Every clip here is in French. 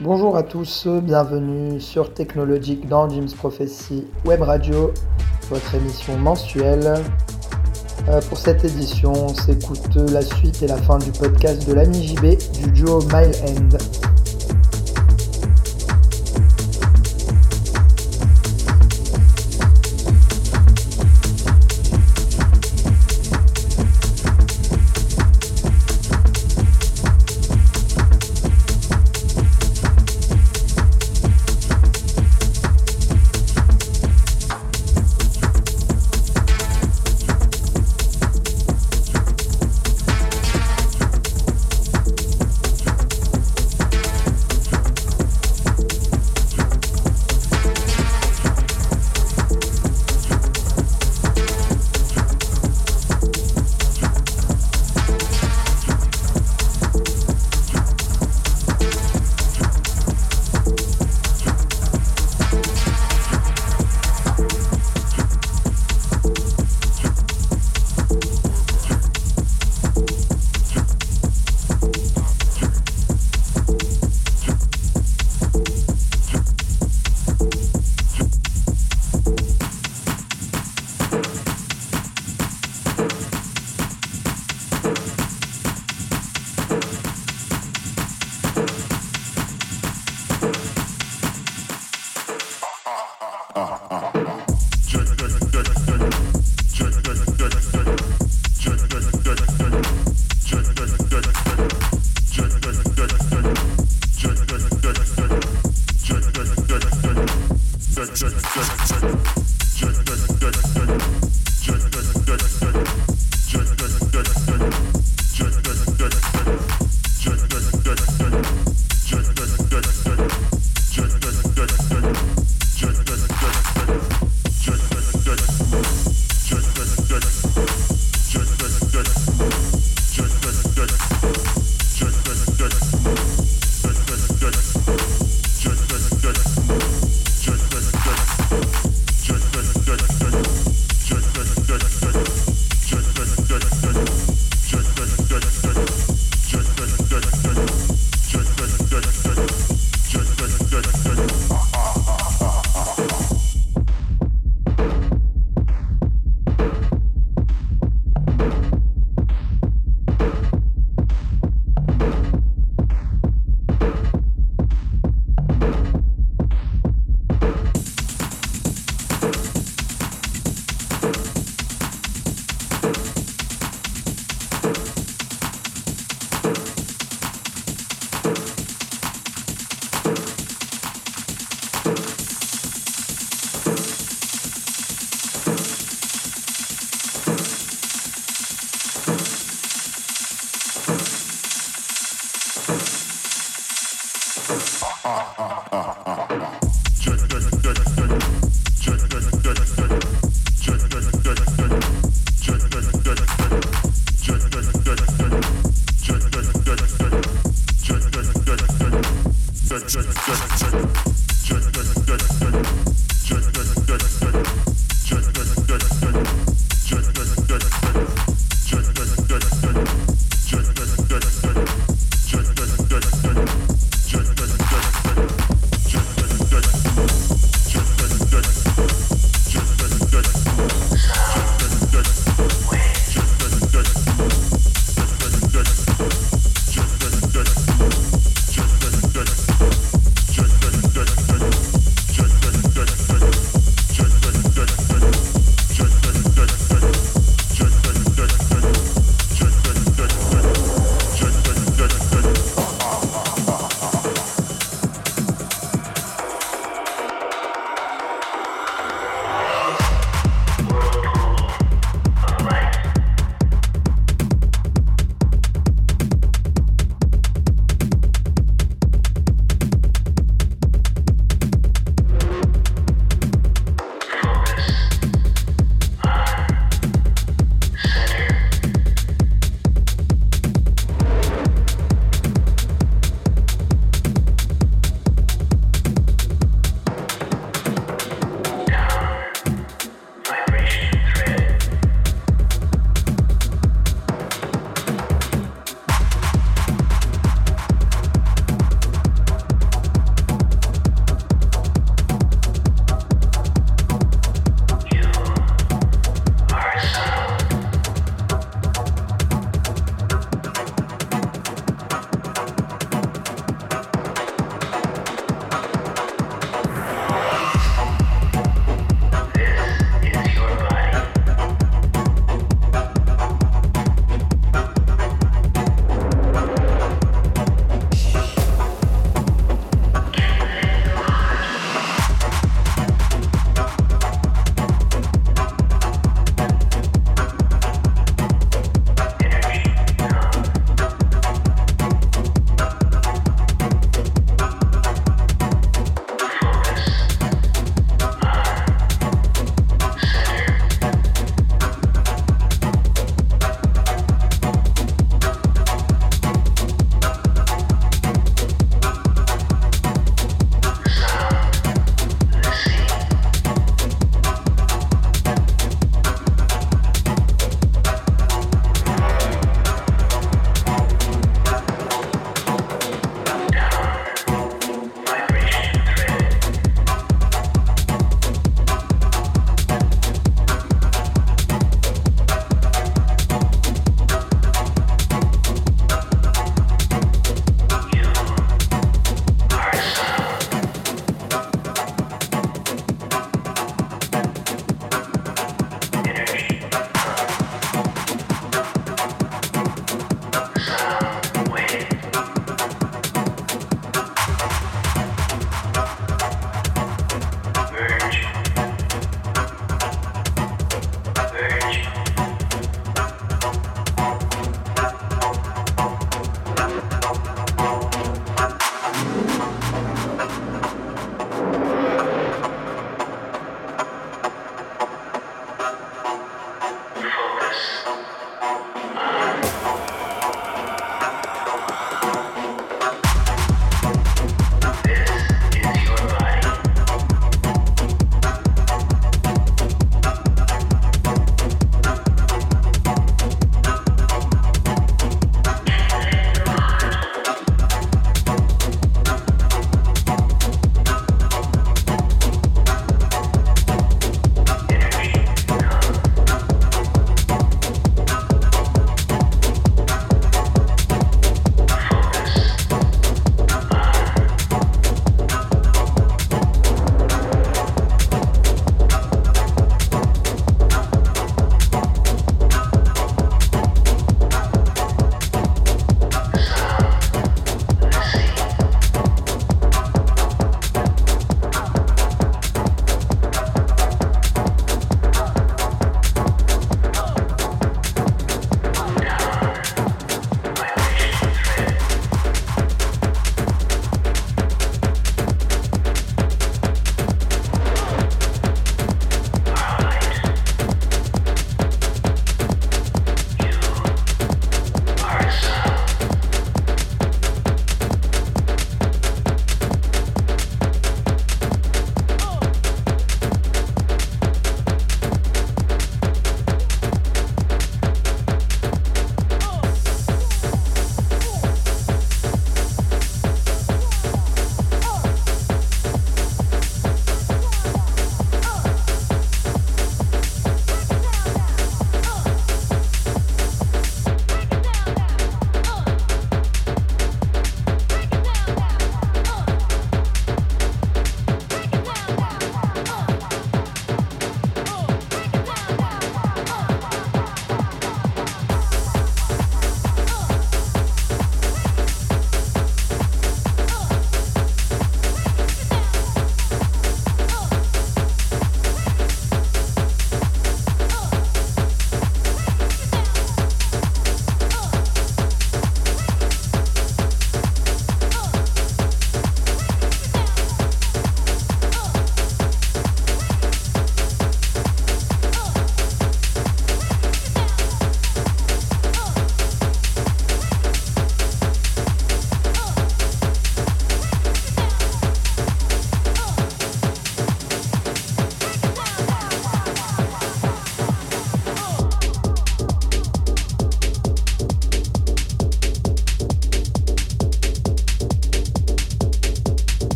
Bonjour à tous, bienvenue sur Technologique dans Jim's Prophecy Web Radio, votre émission mensuelle. Euh, pour cette édition, on s'écoute la suite et la fin du podcast de l'ami JB du duo Mile End. uh, uh. uh.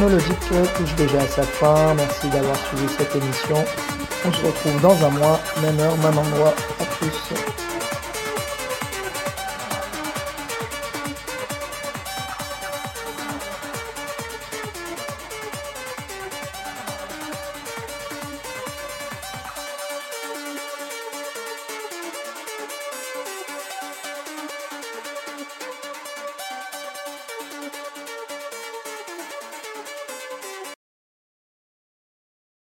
technologique touche déjà à sa fin. Merci d'avoir suivi cette émission. On se retrouve dans un mois, même heure, même endroit. A plus.